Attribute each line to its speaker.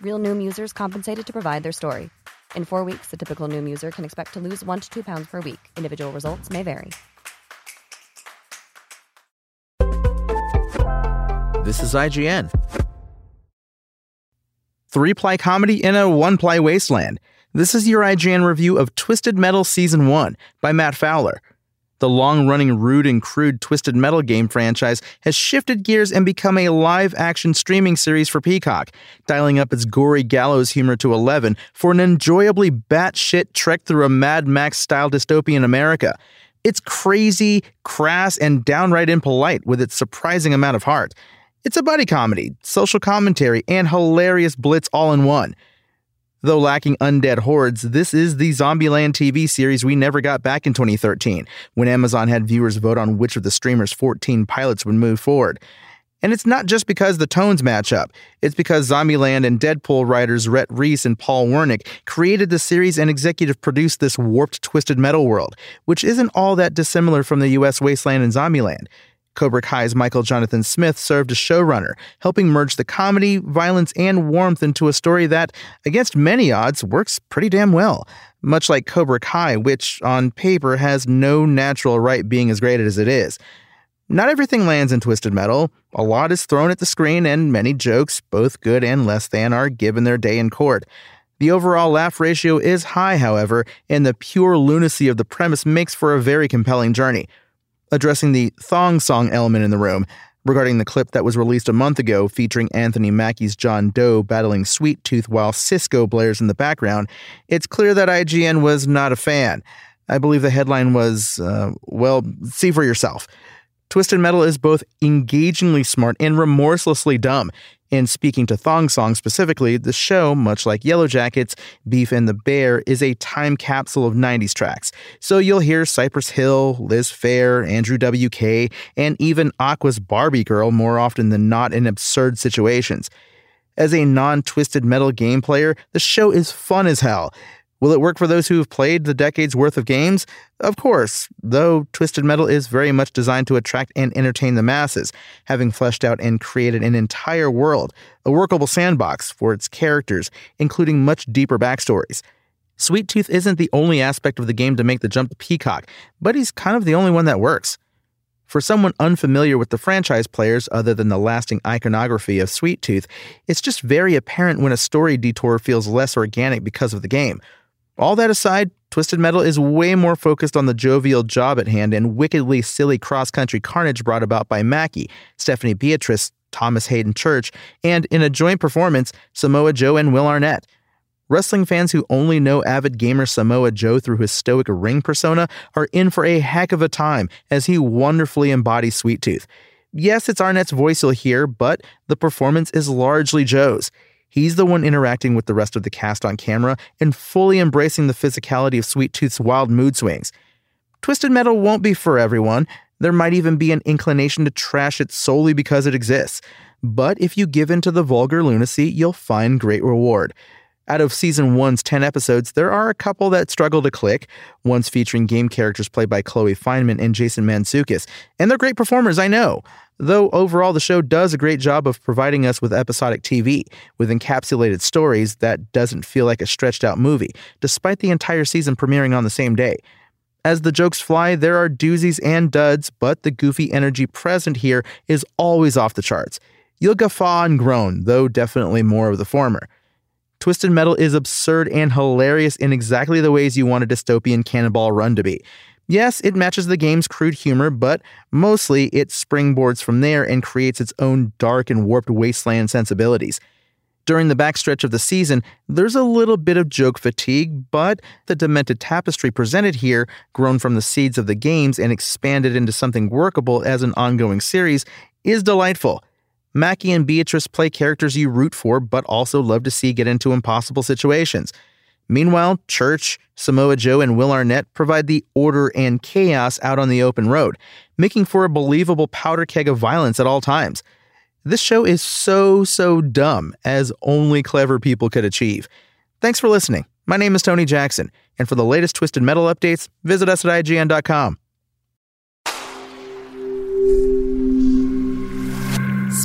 Speaker 1: Real Noom users compensated to provide their story. In four weeks, the typical Noom user can expect to lose one to two pounds per week. Individual results may vary.
Speaker 2: This is IGN.
Speaker 3: Three ply comedy in a one ply wasteland. This is your IGN review of Twisted Metal Season 1 by Matt Fowler. The long running rude and crude Twisted Metal game franchise has shifted gears and become a live action streaming series for Peacock, dialing up its gory gallows humor to 11 for an enjoyably batshit trek through a Mad Max style dystopian America. It's crazy, crass, and downright impolite with its surprising amount of heart. It's a buddy comedy, social commentary, and hilarious blitz all in one. Though lacking undead hordes, this is the Zombieland TV series we never got back in 2013, when Amazon had viewers vote on which of the streamer's 14 pilots would move forward. And it's not just because the tones match up, it's because Zombieland and Deadpool writers Rhett Reese and Paul Wernick created the series and executive produced this warped, twisted metal world, which isn't all that dissimilar from the US Wasteland and Zombieland. Cobra Kai's Michael Jonathan Smith served as showrunner, helping merge the comedy, violence, and warmth into a story that, against many odds, works pretty damn well. Much like Cobra Kai, which, on paper, has no natural right being as great as it is. Not everything lands in Twisted Metal. A lot is thrown at the screen, and many jokes, both good and less than, are given their day in court. The overall laugh ratio is high, however, and the pure lunacy of the premise makes for a very compelling journey addressing the thong song element in the room regarding the clip that was released a month ago featuring Anthony Mackie's John Doe battling Sweet Tooth while Sisqó blares in the background, it's clear that IGN was not a fan. I believe the headline was, uh, well, see for yourself. Twisted Metal is both engagingly smart and remorselessly dumb. In speaking to Thong Song specifically, the show, much like Yellowjackets, Beef and the Bear, is a time capsule of 90s tracks. So you'll hear Cypress Hill, Liz Phair, Andrew W.K., and even Aqua's Barbie Girl more often than not in absurd situations. As a non twisted metal game player, the show is fun as hell. Will it work for those who have played the decade's worth of games? Of course, though Twisted Metal is very much designed to attract and entertain the masses, having fleshed out and created an entire world, a workable sandbox for its characters, including much deeper backstories. Sweet Tooth isn't the only aspect of the game to make the jump to Peacock, but he's kind of the only one that works. For someone unfamiliar with the franchise players, other than the lasting iconography of Sweet Tooth, it's just very apparent when a story detour feels less organic because of the game all that aside, Twisted Metal is way more focused on the jovial job at hand and wickedly silly cross country carnage brought about by Mackie, Stephanie Beatrice, Thomas Haden Church, and in a joint performance, Samoa Joe and Will Arnett. Wrestling fans who only know avid gamer Samoa Joe through his stoic ring persona are in for a heck of a time as he wonderfully embodies Sweet Tooth. Yes, it's Arnett's voice you'll hear, but the performance is largely Joe's. He's the one interacting with the rest of the cast on camera and fully embracing the physicality of Sweet Tooth's wild mood swings. Twisted Metal won't be for everyone. There might even be an inclination to trash it solely because it exists. But if you give in to the vulgar lunacy, you'll find great reward. Out of season one's 10 episodes, there are a couple that struggle to click, ones featuring game characters played by Chloe Fineman and Jason Mantzoukas. And they're great performers, I know. Though overall, the show does a great job of providing us with episodic TV, with encapsulated stories that doesn't feel like a stretched out movie, despite the entire season premiering on the same day. As the jokes fly, there are doozies and duds, but the goofy energy present here is always off the charts. You'll guffaw and groan, though definitely more of the former. Twisted Metal is absurd and hilarious in exactly the ways you want a dystopian cannonball run to be. Yes, it matches the game's crude humor, but mostly it springboards from there and creates its own dark and warped wasteland sensibilities. During the backstretch of the season, there's a little bit of joke fatigue, but the demented tapestry presented here, grown from the seeds of the games and expanded into something workable as an ongoing series, is delightful. Mackie and Beatrice play characters you root for, but also love to see get into impossible situations. Meanwhile, Church, Samoa Joe, and Will Arnett provide the order and chaos out on the open road, making for a believable powder keg of violence at all times. This show is so, so dumb, as only clever people could achieve. Thanks for listening. My name is Tony Jackson, and for the latest Twisted Metal updates, visit us at IGN.com.